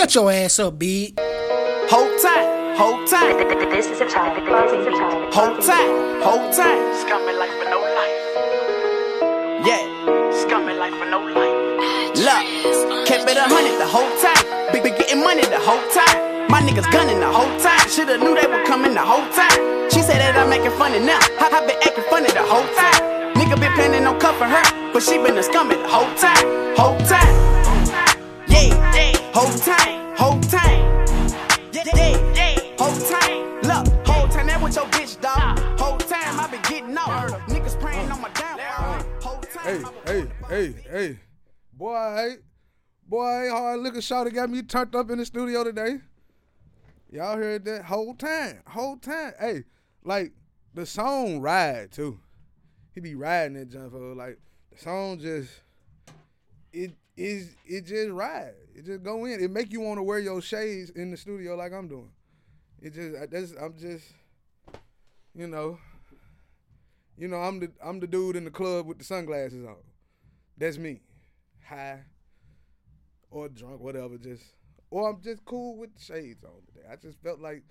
Shut your ass up, big. Hold tight, hold tight. This is a child. This is a child. Hold tight, hold tight. Scumming life for no life. Yeah, scumming life for no life. Look, kept it a hundred the whole time. Big, big getting money the whole time. My niggas gunning the whole time. Shoulda knew they were coming the whole time. She said that I'm making funny now. I, I been acting funny the whole time. Nigga been planning on cuffing her, but she been a scumming the whole time. Whole time. Whole time, whole time. Yeah, yeah, yeah. Whole time. Look, whole time that with your bitch, dog. Whole time I been getting off. Niggas praying on my downfall. Whole Hey, time. hey, hey, hey. Boy, hey. Boy, hey, hard liquor shot got me turned up in the studio today. Y'all heard that whole time. Whole time. Hey, like the song ride too. He be riding that jump for like the song just it is it just ride. It just go in. It make you want to wear your shades in the studio like I'm doing. It just I- that's I'm just you know you know, I'm the I'm the dude in the club with the sunglasses on. That's me. High or drunk, whatever, just or I'm just cool with the shades on today. I just felt like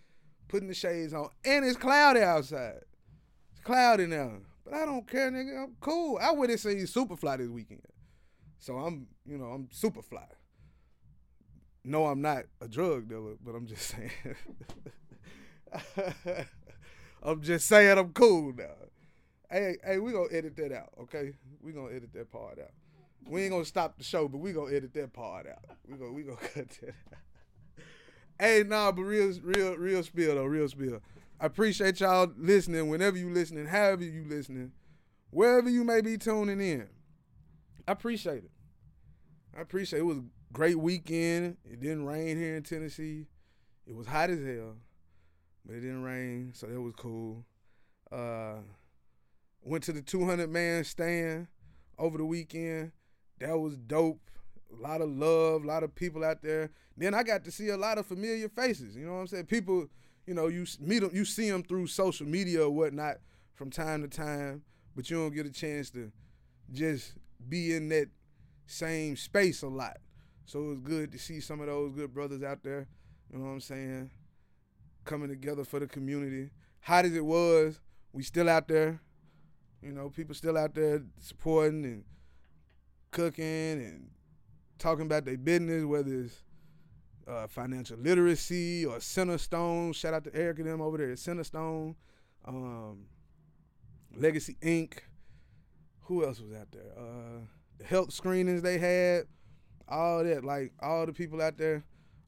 putting the shades on. And it's cloudy outside. It's cloudy now. But I don't care, nigga. I'm cool. I would have seen Superfly this weekend. So I'm, you know, I'm super fly. No, I'm not a drug dealer, but I'm just saying. I'm just saying I'm cool now. Hey, hey, we gonna edit that out, okay? We gonna edit that part out. We ain't gonna stop the show, but we gonna edit that part out. We gonna we gonna cut that. Out. Hey, nah, but real, real, real spill though, real spill. I appreciate y'all listening. Whenever you listening, however you listening, wherever you may be tuning in, I appreciate it. I appreciate it. It was a great weekend. It didn't rain here in Tennessee. It was hot as hell, but it didn't rain, so that was cool. Uh, went to the 200 man stand over the weekend. That was dope. A lot of love, a lot of people out there. Then I got to see a lot of familiar faces. You know what I'm saying? People, you know, you meet them, you see them through social media or whatnot from time to time, but you don't get a chance to just be in that same space a lot. So it was good to see some of those good brothers out there. You know what I'm saying? Coming together for the community. Hot as it was, we still out there. You know, people still out there supporting and cooking and talking about their business, whether it's uh, financial literacy or Centerstone. Shout out to Eric and them over there at Centerstone. Um, Legacy Inc. Who else was out there? Uh, the health screenings they had, all that. Like all the people out there,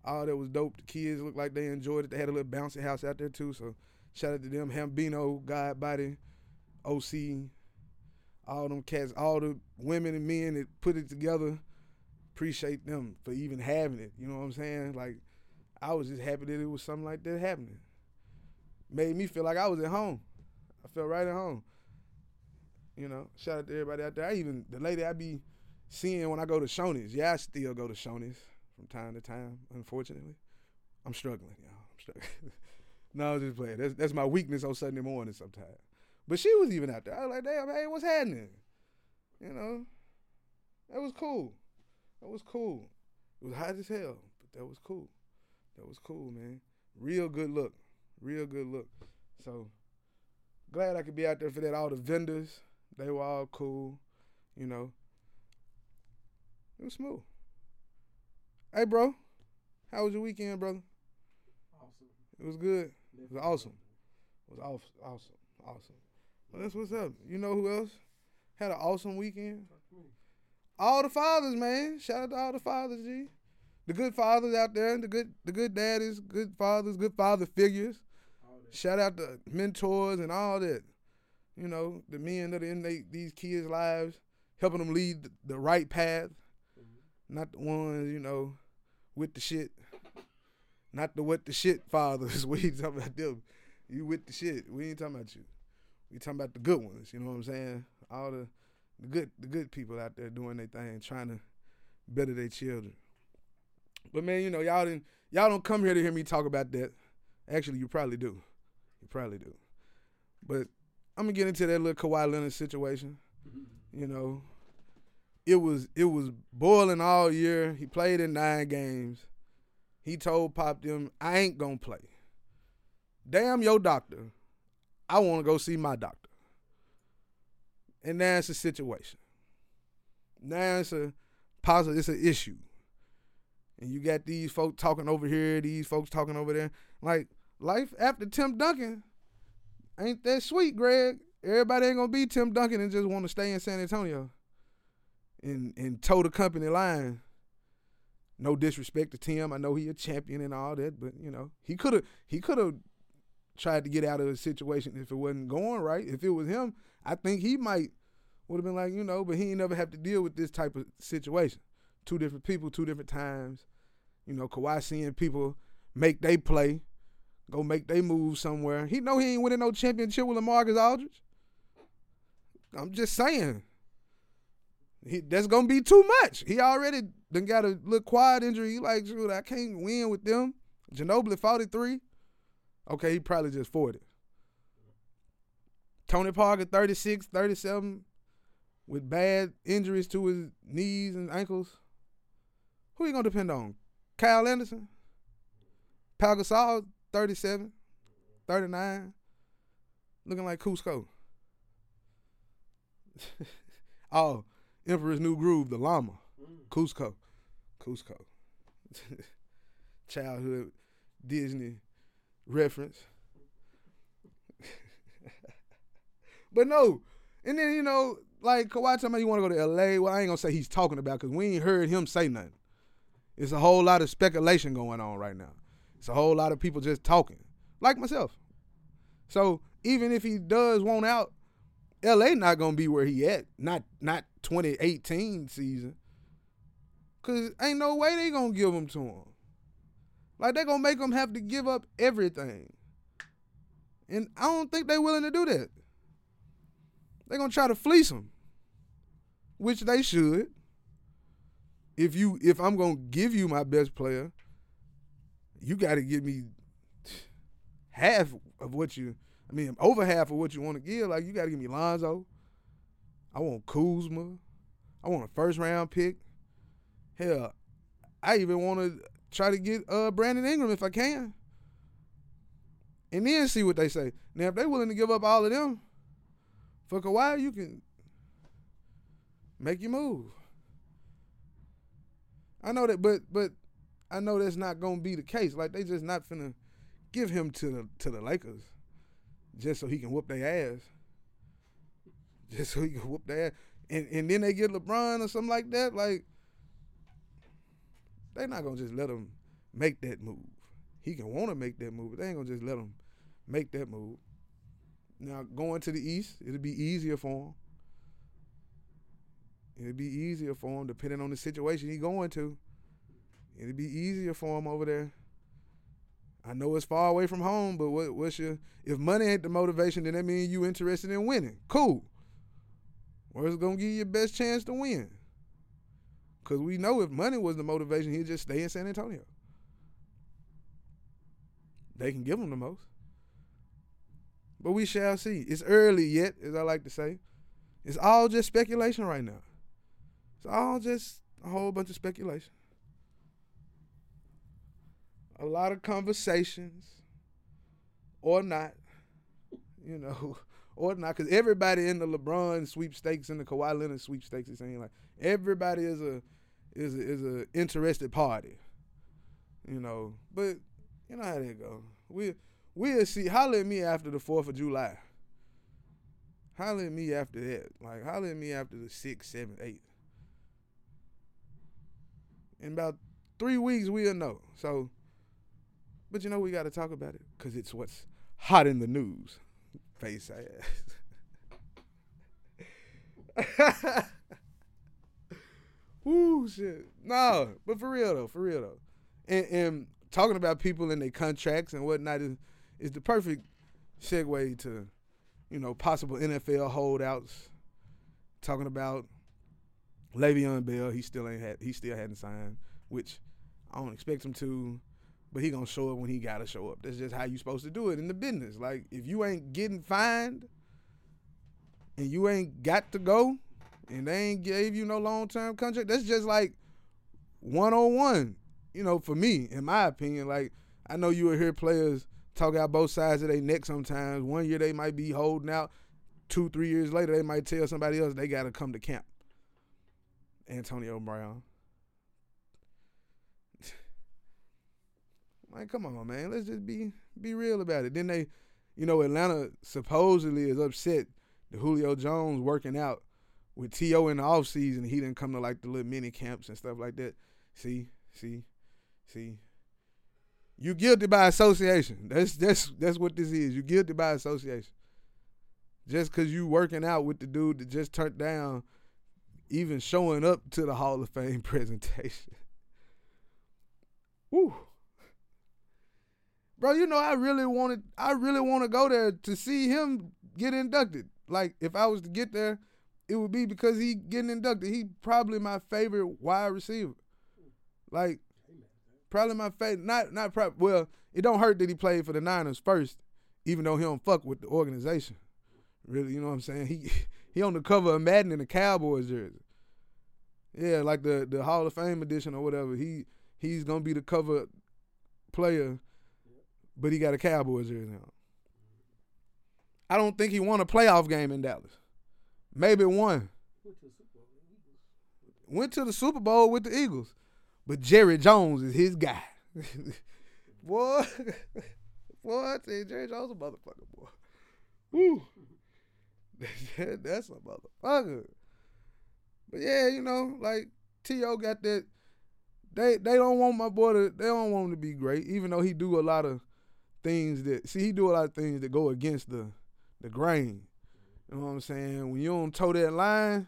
all that was dope. The kids looked like they enjoyed it. They had a little bouncy house out there too. So shout out to them. Hambino, God Body, OC, all them cats, all the women and men that put it together. Appreciate them for even having it. You know what I'm saying? Like I was just happy that it was something like that happening. Made me feel like I was at home. I felt right at home. You know, shout out to everybody out there. I even the lady I be seeing when I go to Shoney's. Yeah, I still go to Shoney's from time to time. Unfortunately, I'm struggling, y'all. I'm struggling. no, I was just playing. That's that's my weakness on Sunday morning sometimes. But she was even out there. I was like, damn, hey, what's happening? You know, that was cool. That was cool. It was hot as hell, but that was cool. That was cool, man. Real good look. Real good look. So glad I could be out there for that. All the vendors, they were all cool. You know, it was smooth. Hey, bro, how was your weekend, brother? Awesome. It was good. It was awesome. It was awesome, awesome, awesome. Well, that's what's up. You know who else had an awesome weekend? All the fathers, man. Shout out to all the fathers, G. The good fathers out there, the good, the good daddies, good fathers, good father figures. Shout out to mentors and all that. You know, the men that are in they, these kids' lives, helping them lead the, the right path, mm-hmm. not the ones you know with the shit, not the what the shit fathers. we ain't talking about them. You with the shit. We ain't talking about you. We talking about the good ones. You know what I'm saying? All the the good the good people out there doing their thing, trying to better their children. But man, you know, y'all didn't y'all don't come here to hear me talk about that. Actually, you probably do. You probably do. But I'm gonna get into that little Kawhi Leonard situation. Mm-hmm. You know, it was it was boiling all year. He played in nine games. he told Pop them, I ain't gonna play. Damn your doctor. I wanna go see my doctor. And now it's a situation. Now it's a positive, it's an issue. And you got these folks talking over here, these folks talking over there. Like, life after Tim Duncan ain't that sweet, Greg. Everybody ain't gonna be Tim Duncan and just want to stay in San Antonio and and toe the company line. No disrespect to Tim. I know he a champion and all that, but you know, he could have he could have tried to get out of the situation if it wasn't going right. If it was him, I think he might would have been like, you know, but he ain't never have to deal with this type of situation. Two different people, two different times. You know, Kawhi seeing people make they play, go make they move somewhere. He know he ain't winning no championship with LaMarcus Aldridge. I'm just saying. He, that's gonna be too much. He already done got a little quad injury. He like, dude, I can't win with them. Ginobili 43. Okay, he probably just 40. Tony Parker 36, 37 with bad injuries to his knees and ankles. Who you gonna depend on? Kyle Anderson? Pau Gasol 37, 39. Looking like Kuzco. oh, Emperor's New Groove, the llama. Mm. Kuzco. Kuzco. Childhood Disney reference. but no. And then, you know, like Kawhi talking about you want to go to LA. Well, I ain't gonna say he's talking about because we ain't heard him say nothing. It's a whole lot of speculation going on right now. It's a whole lot of people just talking. Like myself. So even if he does want out, LA not gonna be where he at. Not not 2018 season. Cause ain't no way they gonna give him to him. Like they gonna make him have to give up everything. And I don't think they willing to do that. they gonna try to fleece him. Which they should. If you if I'm gonna give you my best player, you gotta give me half of what you I mean, over half of what you want to give. Like you got to give me Lonzo. I want Kuzma. I want a first round pick. Hell, I even want to try to get uh, Brandon Ingram if I can. And then see what they say. Now, if they're willing to give up all of them for Kawhi, you can make your move. I know that, but but I know that's not gonna be the case. Like they just not finna give him to the to the Lakers just so he can whoop their ass. Just so he can whoop their ass. And and then they get LeBron or something like that. Like they're not gonna just let him make that move. He can want to make that move, but they ain't gonna just let him make that move. Now going to the East, it'll be easier for him. It'll be easier for him depending on the situation he going to. It'll be easier for him over there. I know it's far away from home, but what, what's your if money ain't the motivation, then that means you interested in winning. Cool. Where's gonna give you your best chance to win? Cause we know if money was the motivation, he'd just stay in San Antonio. They can give him the most. But we shall see. It's early yet, as I like to say. It's all just speculation right now. It's all just a whole bunch of speculation a lot of conversations, or not, you know, or not, because everybody in the LeBron sweepstakes and the Kawhi Leonard sweepstakes is saying like everybody is a is a, is a interested party, you know. But you know how they go. We we'll see. Holler at me after the Fourth of July. Holler at me after that. Like holler at me after the sixth, seventh, eighth. In about three weeks, we'll know. So but you know we got to talk about it because it's what's hot in the news. Face ass. Woo shit. No, but for real though, for real though. And, and talking about people and their contracts and whatnot is is the perfect segue to, you know, possible NFL holdouts. Talking about Le'Veon Bell, he still ain't had he still hadn't signed, which I don't expect him to but he gonna show up when he gotta show up. That's just how you supposed to do it in the business. Like if you ain't getting fined and you ain't got to go and they ain't gave you no long term contract, that's just like one on one you know, for me, in my opinion, like I know you will hear players talk out both sides of their neck sometimes. One year they might be holding out. Two, three years later, they might tell somebody else they got to come to camp. Antonio Brown. Like, come on, man. Let's just be be real about it. Then they, you know, Atlanta supposedly is upset the Julio Jones working out with T.O. in the offseason. He didn't come to like the little mini camps and stuff like that. See, see, see. You guilty by association. That's that's that's what this is. You guilty by association. Just cause you working out with the dude that just turned down even showing up to the Hall of Fame presentation. Woo. Bro, you know I really wanted I really want to go there to see him get inducted. Like if I was to get there, it would be because he getting inducted. He probably my favorite wide receiver. Like probably my favorite. Not not. Well, it don't hurt that he played for the Niners first, even though he don't fuck with the organization. Really, you know what I'm saying? He he on the cover of Madden in the Cowboys jersey. Yeah, like the the Hall of Fame edition or whatever. He he's gonna be the cover player, but he got a Cowboys jersey on. I don't think he won a playoff game in Dallas. Maybe one. Went to the Super Bowl with the Eagles. But Jerry Jones is his guy. tell you, Jerry Jones a motherfucker, boy. Woo. That's a motherfucker. But yeah, you know, like T.O. got that. They they don't want my boy to. They don't want him to be great, even though he do a lot of things that. See, he do a lot of things that go against the the grain. You know what I'm saying? When you don't toe that line,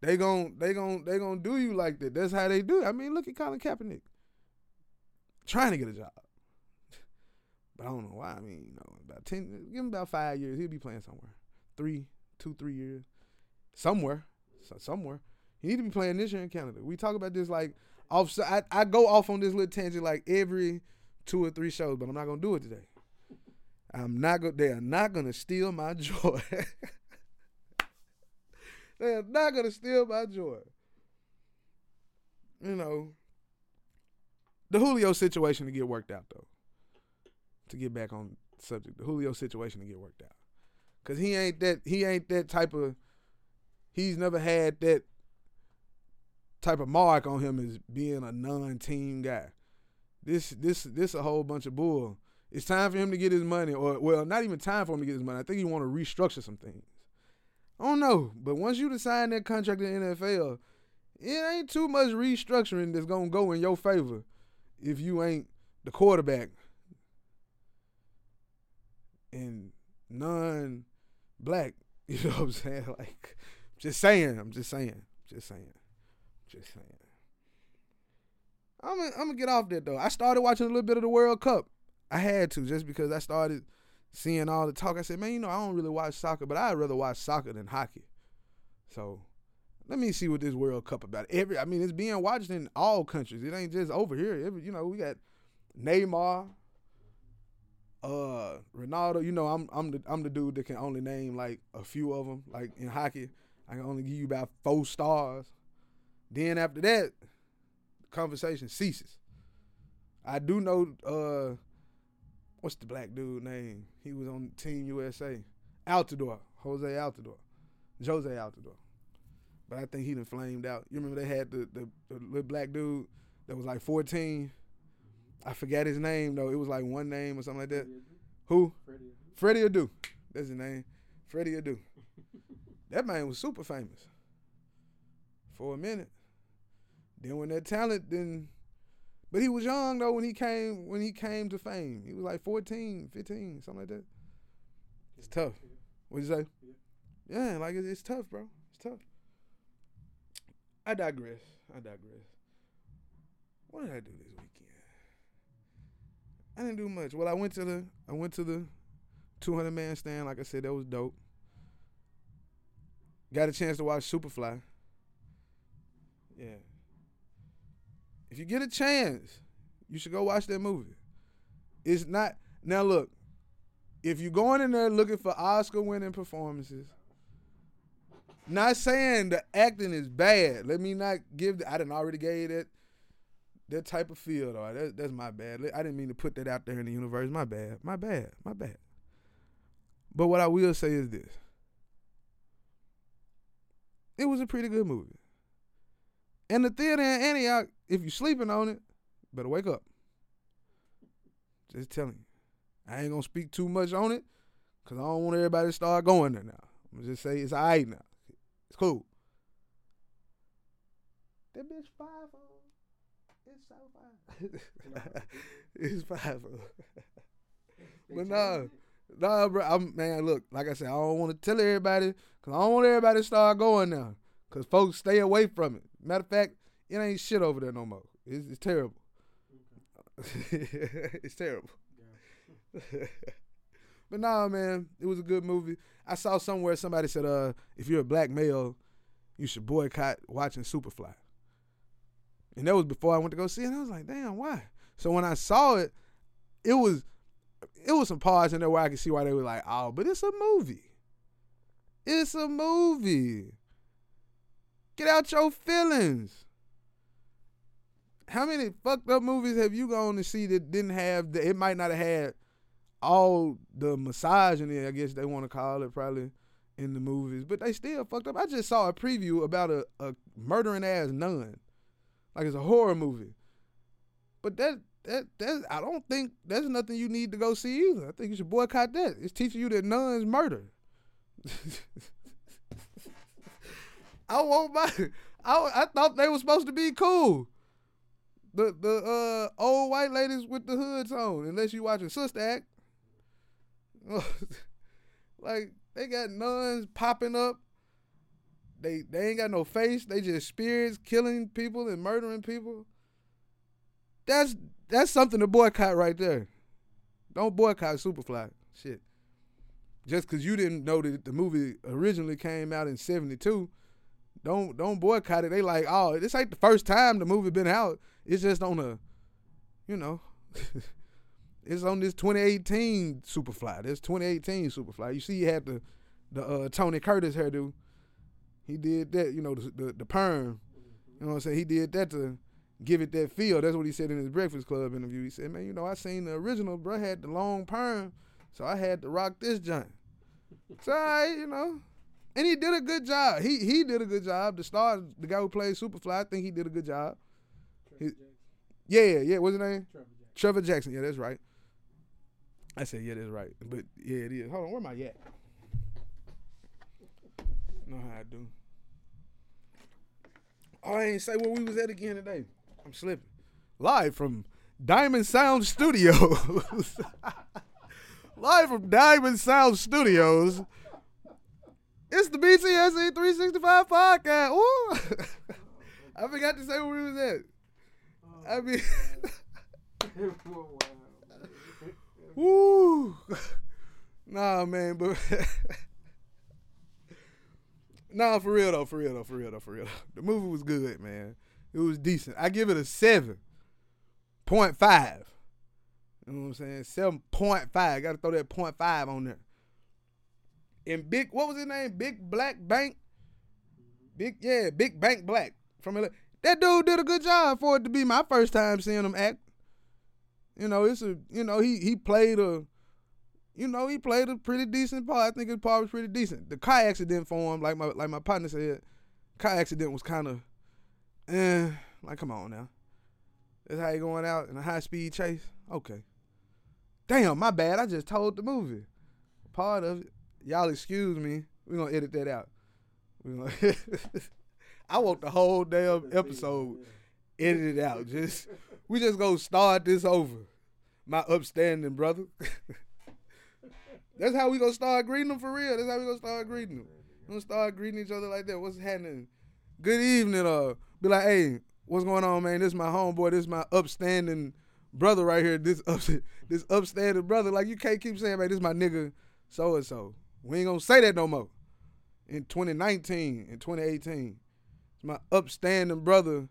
they gon' they gon' they gon' do you like that. That's how they do. It. I mean, look at Colin Kaepernick trying to get a job, but I don't know why. I mean, you know, about ten, give him about five years, he'll be playing somewhere. Three, two, three years, somewhere, so somewhere. He need to be playing this year in Canada. We talk about this like off. I, I go off on this little tangent like every two or three shows, but I'm not gonna do it today. I'm not gonna. They are not gonna steal my joy. they are not gonna steal my joy. You know, the Julio situation to get worked out though. To get back on subject, the Julio situation to get worked out, cause he ain't that. He ain't that type of. He's never had that type of mark on him as being a non-team guy. This this this a whole bunch of bull. It's time for him to get his money, or well, not even time for him to get his money. I think he want to restructure some things. I don't know, but once you decide that contract in NFL, it ain't too much restructuring that's gonna go in your favor if you ain't the quarterback and non-black. You know what I'm saying? Like, just saying. I'm just saying. Just saying. Just saying. I'm gonna, I'm gonna get off that though. I started watching a little bit of the World Cup. I had to just because I started seeing all the talk. I said, man, you know, I don't really watch soccer, but I'd rather watch soccer than hockey. So let me see what this World Cup about. Every, I mean, it's being watched in all countries. It ain't just over here. Every, you know, we got Neymar, uh, Ronaldo. You know, I'm I'm the I'm the dude that can only name like a few of them. Like in hockey, I can only give you about four stars. Then after that, conversation ceases. I do know uh what's the black dude name? He was on Team USA. Altidore. Jozy Altidore. Jozy Altidore. But I think he done flamed out. You remember they had the, the, the little black dude that was like 14. I forgot his name though. It was like one name or something like that. Who? Freddie Adu. That's his name. Freddie Adu. that man was super famous for a minute. Then when that talent then but he was young though when he came when he came to fame. He was like 14, 15, something like that. It's tough. What'd you say? Yeah, like it's, it's tough, bro. It's tough. I digress. I digress. What did I do this weekend? I didn't do much. Well, I went to the I went to the 200 man stand. Like I said, that was dope. Got a chance to watch Superfly. Yeah, if you get a chance, you should go watch that movie. It's not now. Look, if you're going in there looking for Oscar-winning performances, not saying the acting is bad. Let me not give. The, I didn't already gave that that type of feel though. That, that's my bad. I didn't mean to put that out there in the universe. My bad. My bad. My bad. But what I will say is this. It was a pretty good movie. And the theater in Antioch, if you're sleeping on it, better wake up. Just telling you. I ain't gonna speak too much on it, cause I don't want everybody to start going there now. I'm just say it's alright now. It's cool. That bitch five oh. It's so five. it's five oh. oh. But nah, nah, bro. I'm man. Look, like I said, I don't want to tell everybody, cause I don't want everybody to start going now, cause folks stay away from it. Matter of fact, it ain't shit over there no more. It's, it's terrible. it's terrible. but nah, man, it was a good movie. I saw somewhere somebody said, uh, if you're a black male, you should boycott watching Superfly. And that was before I went to go see it. And I was like, damn, why? So when I saw it, it was it was some parts in there where I could see why they were like, oh, but it's a movie. It's a movie. Get out your feelings. How many fucked up movies have you gone to see that didn't have the, it might not have had all the misogyny, I guess they want to call it probably in the movies, but they still fucked up. I just saw a preview about a, a murdering ass nun. Like it's a horror movie. But that that that I don't think that's nothing you need to go see either. I think you should boycott that. It's teaching you that nuns murder. I won't buy. I I thought they were supposed to be cool. The the uh old white ladies with the hoods on, unless you watching Sister Act. like they got nuns popping up. They they ain't got no face. They just spirits killing people and murdering people. That's that's something to boycott right there. Don't boycott Superfly. Shit. Just cause you didn't know that the movie originally came out in '72, don't don't boycott it. They like, oh, this ain't the first time the movie been out. It's just on a, you know, it's on this 2018 Superfly. This 2018 Superfly. You see, he had the the uh, Tony Curtis hairdo. He did that, you know, the, the, the perm. You know what I'm saying? He did that to give it that feel. That's what he said in his Breakfast Club interview. He said, "Man, you know, I seen the original, bro. Had the long perm, so I had to rock this joint." So I, you know, and he did a good job. He he did a good job. The star, the guy who played Superfly, I think he did a good job. He, yeah, yeah. What's his name? Trevor Jackson. Trevor Jackson. Yeah, that's right. I said, yeah, that's right. But yeah, it is. Hold on, where am I at? Know how I do. Oh, I ain't say where we was at again today. I'm slipping. Live from Diamond Sound Studios. Live from Diamond Sound Studios. It's the BTSE 365 podcast. Ooh. I forgot to say where we was at. I mean, woo. Nah, man, but nah, for real though, for real though, for real though, for real. Though. The movie was good, man. It was decent. I give it a seven point five. You know what I'm saying? Seven point five. Got to throw that point five on there. And big, what was his name? Big Black Bank. Big, yeah, Big Bank Black from LA. That dude did a good job for it to be my first time seeing him act. You know, it's a, you know, he he played a, you know, he played a pretty decent part. I think his part was pretty decent. The car accident for him, like my like my partner said, car accident was kind of, eh, like come on now. That's how you going out in a high speed chase? Okay. Damn, my bad. I just told the movie. Part of it. Y'all excuse me. We're gonna edit that out. I want the whole damn episode edited out. Just we just gonna start this over. My upstanding brother. That's how we gonna start greeting them for real. That's how we gonna start greeting them. We gonna start greeting each other like that. What's happening? Good evening. Uh, be like, hey, what's going on, man? This is my homeboy. This is my upstanding brother right here. This up, this upstanding brother. Like you can't keep saying, man, this is my nigga so and so. We ain't gonna say that no more. In 2019, in 2018, it's my upstanding brother,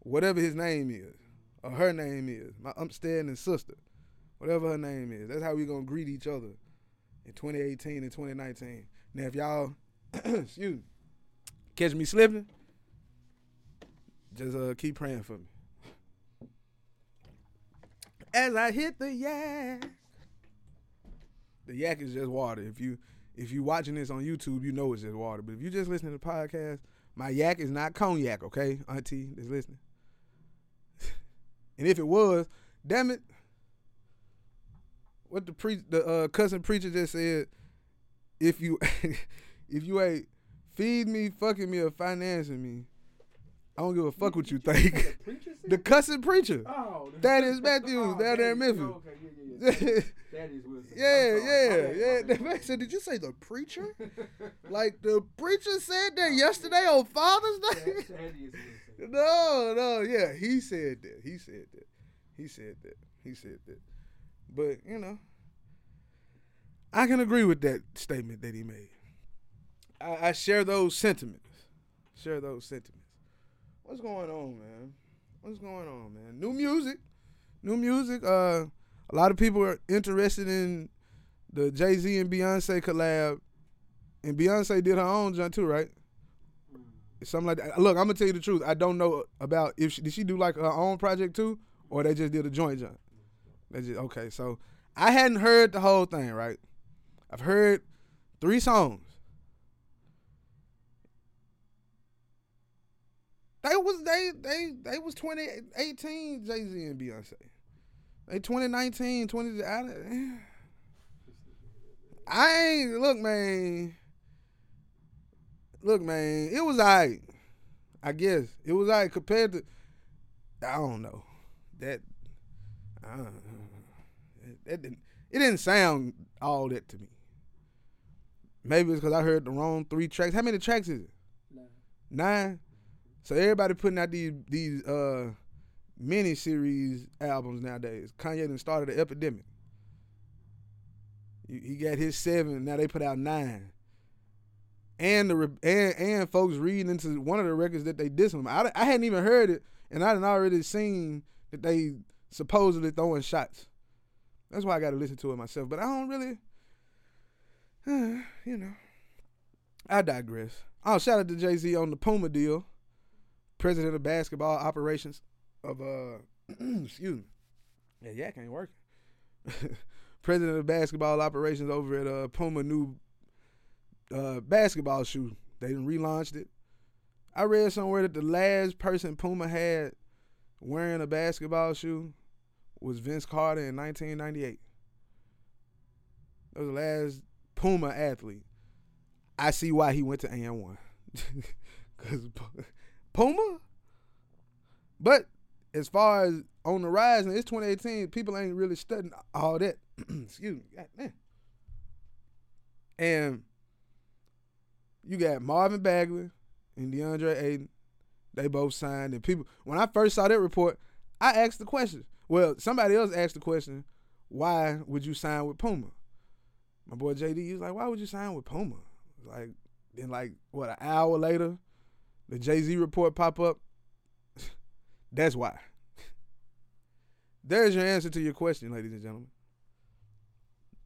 whatever his name is, or her name is, my upstanding sister, whatever her name is. That's how we gonna greet each other in 2018 and 2019. Now, if y'all, excuse me, catch me slipping, just uh, keep praying for me. as I hit the yak. The yak is just water. If you if you're watching this on YouTube, you know it's just water. But if you just listening to the podcast, my yak is not cognac, okay, Auntie that's listening. and if it was, damn it, what the pre the uh, cousin preacher just said, if you if you ain't feed me, fucking me, or financing me, I don't give a fuck what you think. the cussing preacher. Oh, That is Matthews Oh, down there in that is- Memphis. Okay, yeah. That is Wilson. Yeah, yeah, yeah. The man said, "Did you say the preacher? like the preacher said that yesterday on Father's Day?" That- that is Wilson. no, no, yeah, he said that. He said that. He said that. He said that. But you know, I can agree with that statement that he made. I, I share those sentiments. Share those sentiments. What's going on, man? What's going on, man? New music, new music. Uh, a lot of people are interested in the Jay Z and Beyonce collab, and Beyonce did her own joint too, right? Something like that. Look, I'm gonna tell you the truth. I don't know about if she did she do like her own project too, or they just did a joint joint. They just okay. So I hadn't heard the whole thing, right? I've heard three songs. They was they they they was 2018 Jay Z and Beyonce. They 2019 20. I, I ain't look man. Look man, it was alright. I guess it was alright compared to. I don't know that. I don't know. That didn't. It didn't sound all that to me. Maybe it's because I heard the wrong three tracks. How many tracks is it? Nah. Nine. So everybody putting out these these uh mini series albums nowadays. Kanye done started an epidemic. He got his seven. Now they put out nine. And the and, and folks reading into one of the records that they dissed him. I, I hadn't even heard it, and I had already seen that they supposedly throwing shots. That's why I got to listen to it myself. But I don't really, you know. I digress. Oh, shout out to Jay Z on the Puma deal. President of basketball operations of uh, excuse me. Yeah, yak ain't working. President of basketball operations over at uh Puma new uh basketball shoe. They done relaunched it. I read somewhere that the last person Puma had wearing a basketball shoe was Vince Carter in 1998. That was the last Puma athlete. I see why he went to AND1. Because Puma? But as far as on the rise, and it's 2018, people ain't really studying all that. Excuse me. God damn. And you got Marvin Bagley and DeAndre Ayton. They both signed. And people, when I first saw that report, I asked the question. Well, somebody else asked the question, why would you sign with Puma? My boy JD, he was like, why would you sign with Puma? Like, then like, what, an hour later, the Jay-Z report pop up? That's why. There's your answer to your question, ladies and gentlemen.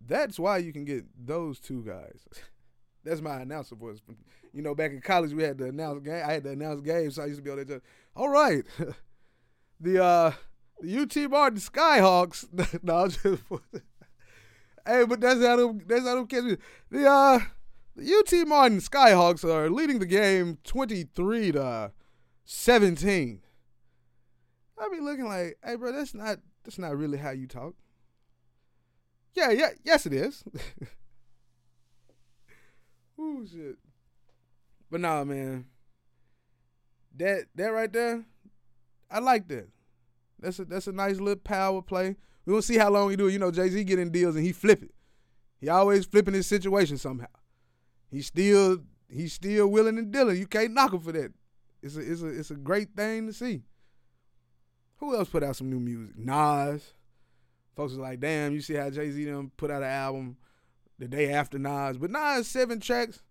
That's why you can get those two guys. That's my announcer voice. You know, back in college we had to announce game. I had to announce games, so I used to be able to just, all right. the uh the UT Martin Skyhawks. no, just Hey, but that's how them that's how them kids be. The uh the UT Martin Skyhawks are leading the game 23 to 17. I be looking like, hey, bro, that's not that's not really how you talk. Yeah, yeah, yes, it is. Ooh, shit. But nah, man. That that right there, I like that. That's a that's a nice little power play. We gonna see how long he do it. You know, Jay Z getting deals and he flip it. He always flipping his situation somehow. He still he's still willing and dealing. You can't knock him for that. It's a it's a it's a great thing to see. Who else put out some new music? Nas. Folks was like, damn, you see how Jay Z them put out an album the day after Nas. But Nas seven tracks.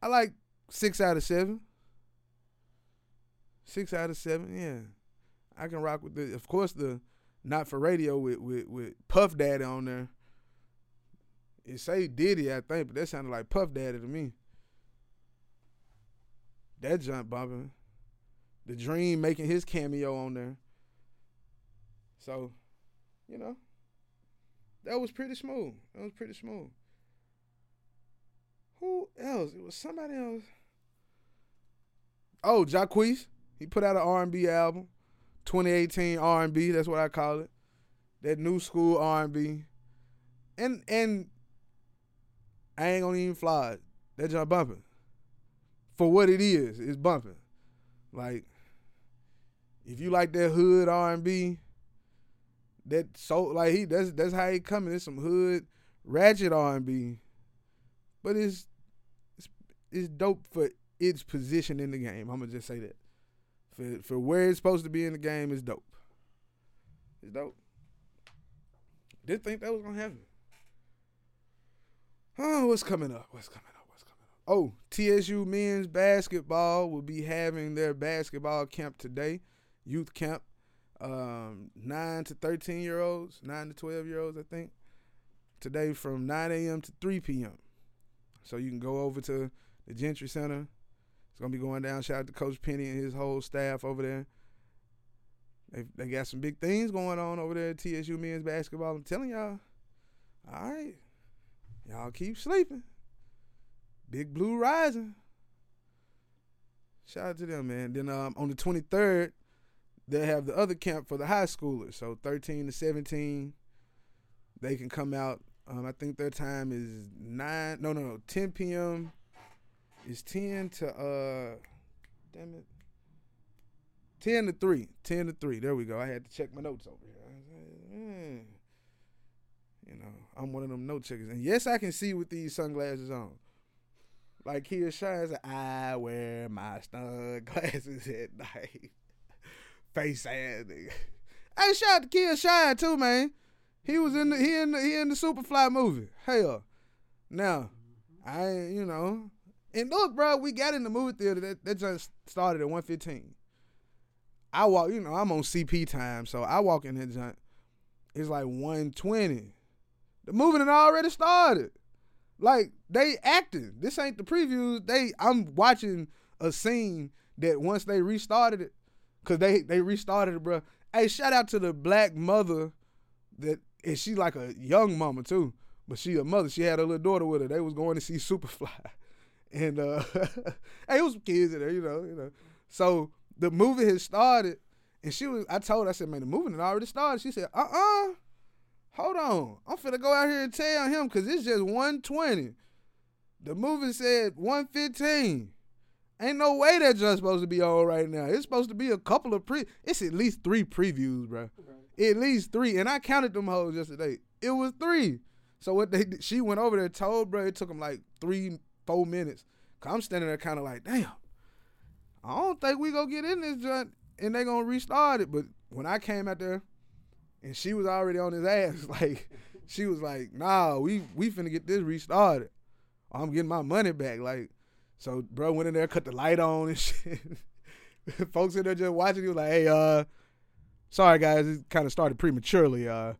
I like six out of seven. Six out of seven, yeah. I can rock with the of course the not for radio with with, with Puff Daddy on there. It say Diddy, I think, but that sounded like Puff Daddy to me. That jump bumping. The Dream making his cameo on there. So, you know, that was pretty smooth. That was pretty smooth. Who else? It was somebody else. Oh, Jacquees. He put out an R&B album, 2018 R&B. That's what I call it. That new school R&B. And and I ain't gonna even fly. That jump bumping. For what it is, it's bumping. Like, if you like that hood R and B, that so like he that's that's how he coming. It's some hood ratchet R and B, but it's it's it's dope for its position in the game. I'm gonna just say that for for where it's supposed to be in the game is dope. It's dope. Didn't think that was gonna happen. Oh, what's coming up? What's coming up? What's coming up? Oh, TSU men's basketball will be having their basketball camp today, youth camp. Um, nine to thirteen year olds, nine to twelve year olds, I think. Today from nine a.m. to three p.m. So you can go over to the Gentry Center. It's gonna be going down. Shout out to Coach Penny and his whole staff over there. They they got some big things going on over there at TSU men's basketball. I'm telling y'all. All right. Y'all keep sleeping. Big Blue Rising. Shout out to them, man. Then um, on the 23rd, they have the other camp for the high schoolers. So 13 to 17, they can come out. Um, I think their time is 9, no, no, no, 10 p.m. is 10 to, uh, damn it. 10 to 3. 10 to 3. There we go. I had to check my notes over here. Mm. You know, I'm one of them note checkers. And yes, I can see with these sunglasses on. Like Kia Shine said, I wear my sunglasses at night. Face ass nigga. Hey, shout out to Kia Shine too, man. He was in the he in the he in the Superfly movie. Hell. Now, I you know. And look, bro, we got in the movie theater. That that just started at 115. I walk, you know, I'm on CP time, so I walk in that joint. It's like 120. The movie had already started. Like they acting. This ain't the previews. They I'm watching a scene that once they restarted it, cause they they restarted it, bro. Hey, shout out to the black mother that and she like a young mama too, but she a mother. She had a little daughter with her. They was going to see Superfly, and uh, hey, it was kids in there, you know, you know. So the movie had started, and she was. I told her, I said, man, the movie had already started. She said, uh uh hold on. I'm finna go out here and tell him because it's just 120. The movie said 115. Ain't no way that just supposed to be on right now. It's supposed to be a couple of pre. It's at least three previews, bro. Right. At least three, and I counted them hoes yesterday. It was three. So what they she went over there told, bro. It took them like three, four minutes. Cause I'm standing there kind of like, damn. I don't think we gonna get in this joint and they gonna restart it. But when I came out there, and she was already on his ass. Like she was like, "Nah, we we finna get this restarted. I'm getting my money back." Like, so bro went in there, cut the light on and shit. Folks in there just watching. He was like, "Hey, uh, sorry guys, it kind of started prematurely. Uh,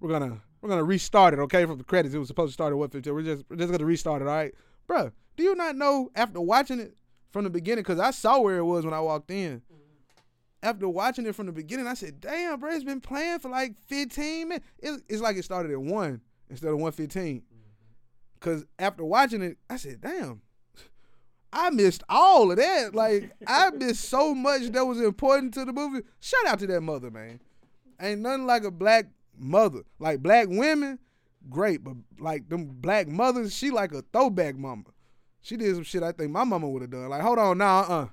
we're gonna we're gonna restart it, okay? From the credits, it was supposed to start at 115. We're just we're just gonna restart it, all right, bro. Do you not know after watching it from the beginning? Because I saw where it was when I walked in after watching it from the beginning, I said, "Damn, bro, it's been playing for like 15 minutes. It's, it's like it started at one instead of 115." Cause after watching it, I said, "Damn, I missed all of that. Like I missed so much that was important to the movie. Shout out to that mother, man. Ain't nothing like a black mother. Like black women, great, but like them black mothers, she like a throwback mama. She did some shit I think my mama would have done. Like, hold on, now, nah, uh."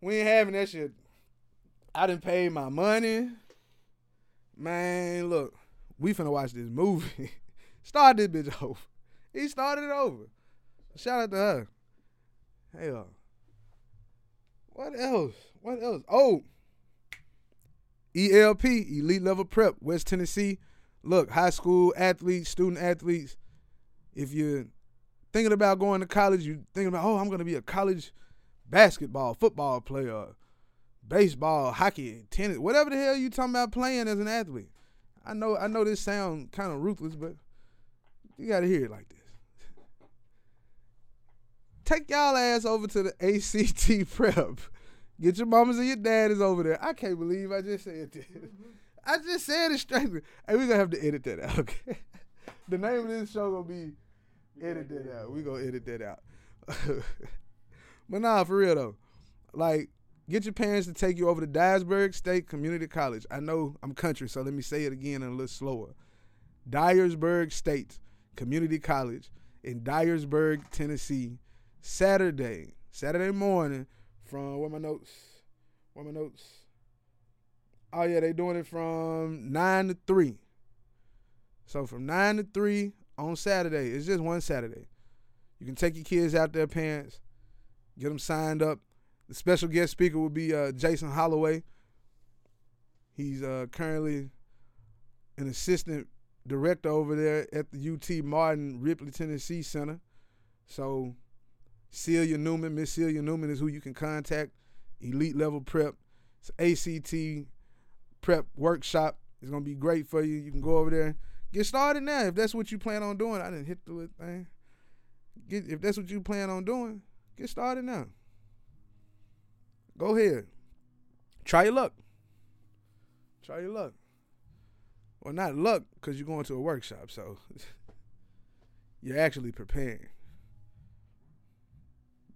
We ain't having that shit. I didn't pay my money. Man, look, we finna watch this movie. Start this bitch over. He started it over. Shout out to her. Hey, what else? What else? Oh, ELP, Elite Level Prep, West Tennessee. Look, high school athletes, student athletes. If you're thinking about going to college, you're thinking about, oh, I'm going to be a college basketball, football player, baseball, hockey, tennis, whatever the hell you talking about playing as an athlete. I know I know this sound kind of ruthless, but you gotta hear it like this. Take y'all ass over to the ACT prep. Get your mamas and your daddies over there. I can't believe I just said this. Mm-hmm. I just said it straight. Hey, we're gonna have to edit that out. Okay. the name of this show gonna be edit that out. We gonna edit that out. but nah, for real though, like get your parents to take you over to Dyersburg State Community College. I know I'm country, so let me say it again and a little slower. Dyersburg State Community College in Dyersburg, Tennessee, Saturday, Saturday morning from where my notes, where my notes. Oh yeah, they doing it from nine to three. So from nine to three on Saturday, it's just one Saturday. You can take your kids out there, parents, get them signed up. The special guest speaker will be uh, Jason Holloway. He's uh, currently an assistant director over there at the UT Martin Ripley, Tennessee Center. So Celia Newman, Miss Celia Newman is who you can contact. Elite level prep. It's ACT prep workshop. It's gonna be great for you. You can go over there, get started now if that's what you plan on doing. I didn't hit the thing. Get if that's what you plan on doing, get started now. Go ahead. Try your luck. Try your luck. Well, not luck because you're going to a workshop, so you're actually preparing.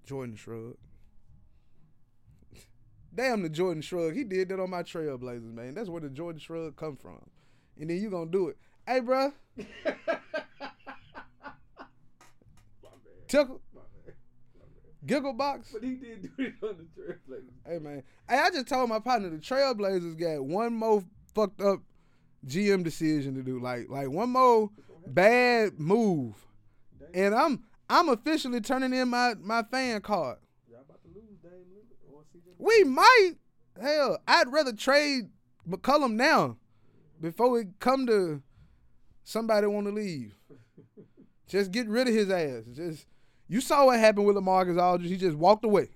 Jordan Shrug. Damn the Jordan Shrug. He did that on my Trailblazers, man. That's where the Jordan Shrug come from. And then you gonna do it. Hey, bruh. Tickle. Giggle box. But he did do it on the Trailblazers. Hey man. Hey, I just told my partner the Trailblazers got one more fucked up GM decision to do. Like like one more bad move. And I'm I'm officially turning in my, my fan card. Y'all about to lose Dame or CJ. We might. Hell, I'd rather trade McCollum now before we come to somebody want to leave. Just get rid of his ass. Just you saw what happened with Lamarcus Aldridge. He just walked away.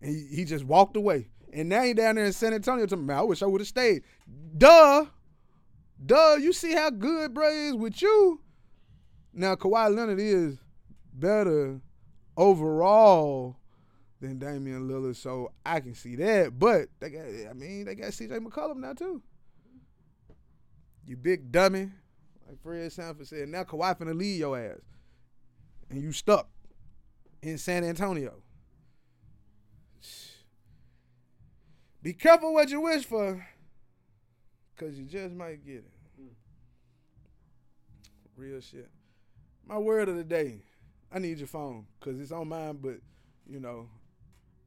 And he, he just walked away. And now he down there in San Antonio me, man, I wish I would have stayed. Duh. Duh. You see how good bro is with you. Now Kawhi Leonard is better overall than Damian Lillard, so I can see that. But they got, I mean, they got CJ McCollum now too. You big dummy, like Fred Sanford said. Now Kawhi finna leave your ass, and you stuck in San Antonio. Be careful what you wish for, cause you just might get it. Hmm. Real shit. My word of the day. I need your phone because it's on mine, but you know,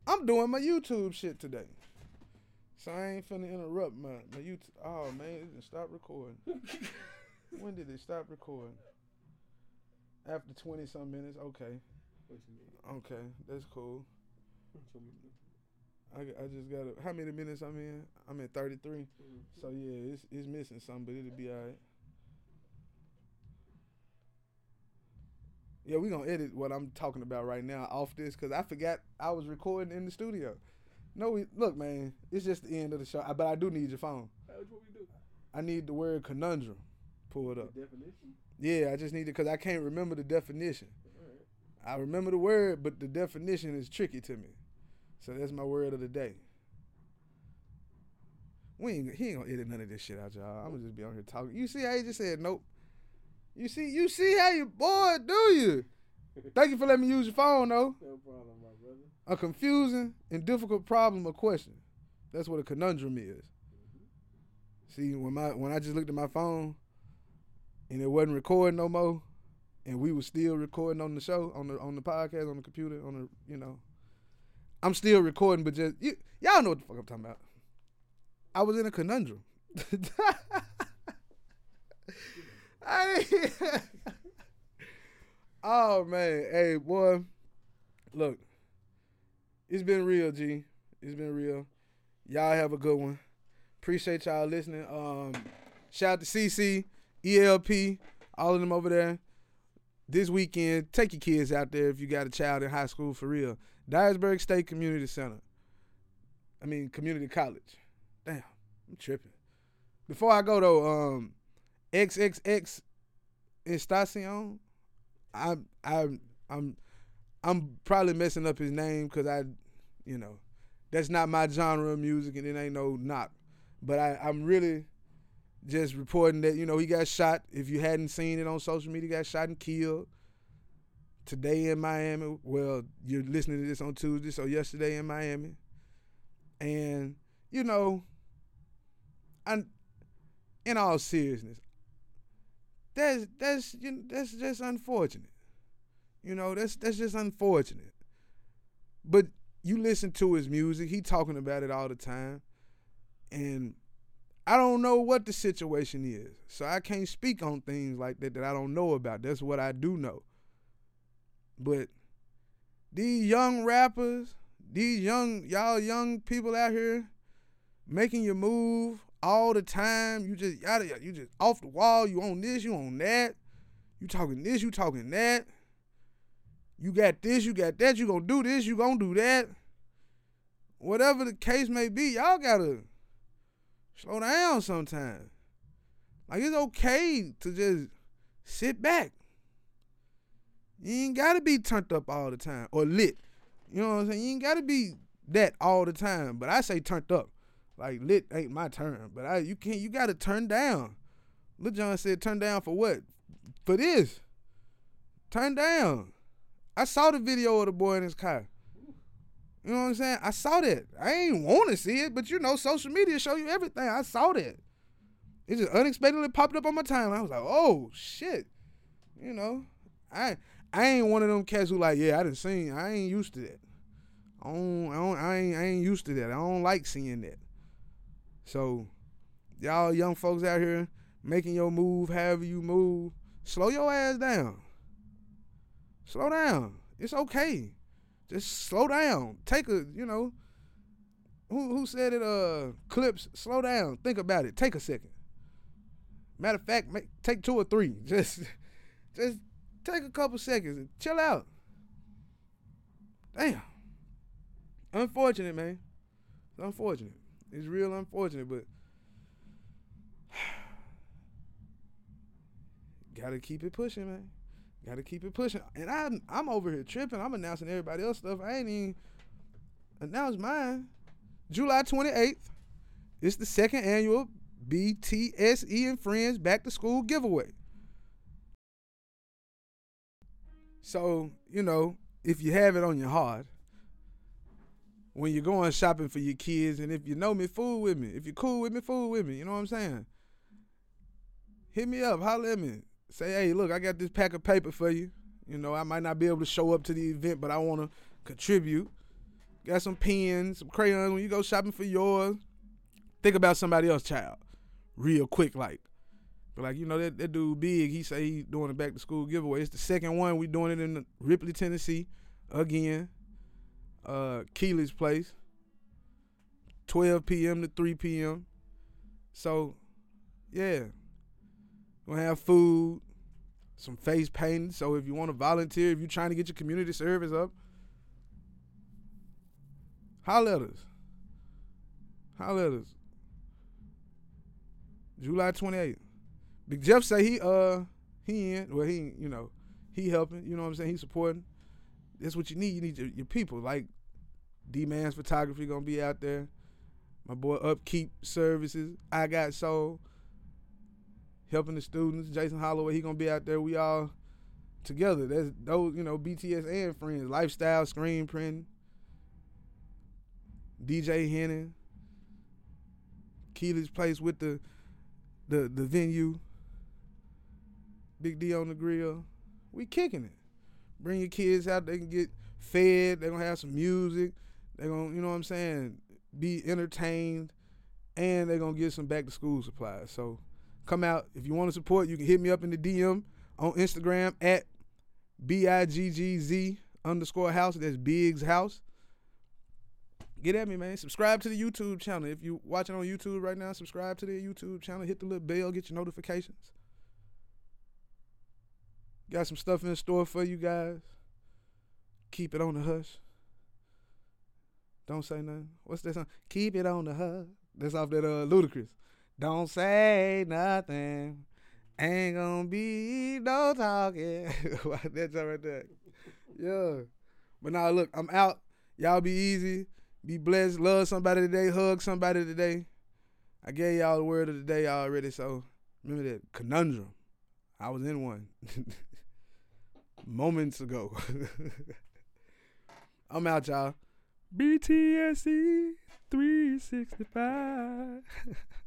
I'm doing my YouTube shit today. So I ain't finna interrupt my, my YouTube. Oh man, it didn't stop recording. when did it stop recording? After 20 some minutes. Okay. What you mean? Okay. That's cool. What you mean? I, I just got to How many minutes I'm in? I'm at 33. Mm-hmm. So yeah, it's it's missing something, but it'll be alright. Yeah, we gonna edit what I'm talking about right now off this because I forgot I was recording in the studio. No, we, look, man, it's just the end of the show. I- But I do need your phone. That's what we do. I need the word conundrum pulled up. The definition. Yeah, I just need it because I can't remember the definition. I remember the word, but the definition is tricky to me. So that's my word of the day. We ain't, he ain't gonna edit none of this shit out, y'all. I'm gonna just be on here talking. You see how he just said nope. You see, you see how you boy do you? Thank you for letting me use your phone though. No problem, my brother. A confusing and difficult problem or question. That's what a conundrum is. Mm-hmm. See, when my when I just looked at my phone and it wasn't recording no more, and we were still recording on the show, on the on the podcast, on the computer, on the you know. I'm still recording, but just you y'all know what the fuck I'm talking about. I was in a conundrum. I, oh man, hey boy, look, it's been real, G. It's been real. Y'all have a good one. Appreciate y'all listening. Um, shout out to CC, ELP, all of them over there. This weekend, take your kids out there if you got a child in high school for real. Dyersburg State Community Center. I mean, community college. Damn, I'm tripping. Before I go though, um, XXX Estacion. I'm I'm I'm I'm probably messing up his name because I, you know, that's not my genre of music and it ain't no knock. But I, I'm really just reporting that you know he got shot. If you hadn't seen it on social media, got shot and killed today in Miami. Well, you're listening to this on Tuesday, so yesterday in Miami. And you know, I, in all seriousness, that's that's you know, that's just unfortunate. You know, that's that's just unfortunate. But you listen to his music, he talking about it all the time. And I don't know what the situation is. So I can't speak on things like that that I don't know about. That's what I do know. But these young rappers, these young y'all young people out here making your move all the time. You just yada yada. you just off the wall. You on this, you on that. You talking this, you talking that. You got this, you got that. You gonna do this, you gonna do that. Whatever the case may be, y'all gotta slow down sometimes. Like it's okay to just sit back. You ain't gotta be turned up all the time or lit. You know what I'm saying? You ain't gotta be that all the time. But I say turned up. Like lit ain't my turn. But I you can't you gotta turn down. Lil Jon said turn down for what? For this. Turn down. I saw the video of the boy in his car. You know what I'm saying? I saw that. I ain't want to see it, but you know, social media show you everything. I saw that. It just unexpectedly popped up on my timeline. I was like, oh shit. You know, I I ain't one of them cats who like, yeah, I didn't see. I ain't used to that. I don't, I don't, I ain't, I ain't used to that. I don't like seeing that. So, y'all young folks out here making your move, however you move, slow your ass down. Slow down. It's okay. Just slow down. Take a, you know, who who said it? Uh, clips. Slow down. Think about it. Take a second. Matter of fact, make, take two or three. Just, just take a couple seconds and chill out. Damn. Unfortunate, man. Unfortunate. It's real unfortunate, but gotta keep it pushing, man. Gotta keep it pushing. And I'm I'm over here tripping. I'm announcing everybody else stuff. I ain't even announced mine. July 28th. It's the second annual BTSE and Friends Back to School giveaway. So, you know, if you have it on your heart, when you're going shopping for your kids, and if you know me, fool with me. If you're cool with me, fool with me. You know what I'm saying? Hit me up, holler at me. Say, hey, look, I got this pack of paper for you. You know, I might not be able to show up to the event, but I want to contribute. Got some pens, some crayons. When you go shopping for yours, think about somebody else, child, real quick, like. But like you know that, that dude big, he say he doing a back to school giveaway. It's the second one. We doing it in Ripley, Tennessee, again. Uh, Keely's place. 12 p.m. to 3 p.m. So, yeah, we'll have food, some face painting. So if you want to volunteer, if you're trying to get your community service up, holler at us. Holler at us. July 28th. Big Jeff say he uh he in well he you know he helping you know what I'm saying he supporting. That's what you need. You need your, your people like D Man's photography gonna be out there. My boy Upkeep Services. I got soul helping the students. Jason Holloway, he gonna be out there. We all together. That's those, you know, BTS and friends. Lifestyle, screen printing. DJ Henning. Keely's place with the the the venue. Big D on the grill. We kicking it. Bring your kids out, they can get fed, they're gonna have some music, they're gonna, you know what I'm saying, be entertained, and they're gonna get some back to school supplies. So come out. If you want to support, you can hit me up in the DM on Instagram at B I G G Z underscore house. That's Biggs House. Get at me, man. Subscribe to the YouTube channel. If you're watching on YouTube right now, subscribe to the YouTube channel. Hit the little bell, get your notifications. Got some stuff in store for you guys. Keep it on the hush. Don't say nothing. What's that song? Keep it on the hug. That's off that uh Ludacris. Don't say nothing. Ain't gonna be no talking. That's right there. Yeah. But now look, I'm out. Y'all be easy. Be blessed. Love somebody today. Hug somebody today. I gave y'all the word of the day already, so remember that conundrum. I was in one moments ago. I'm out, y'all. BTSE 365.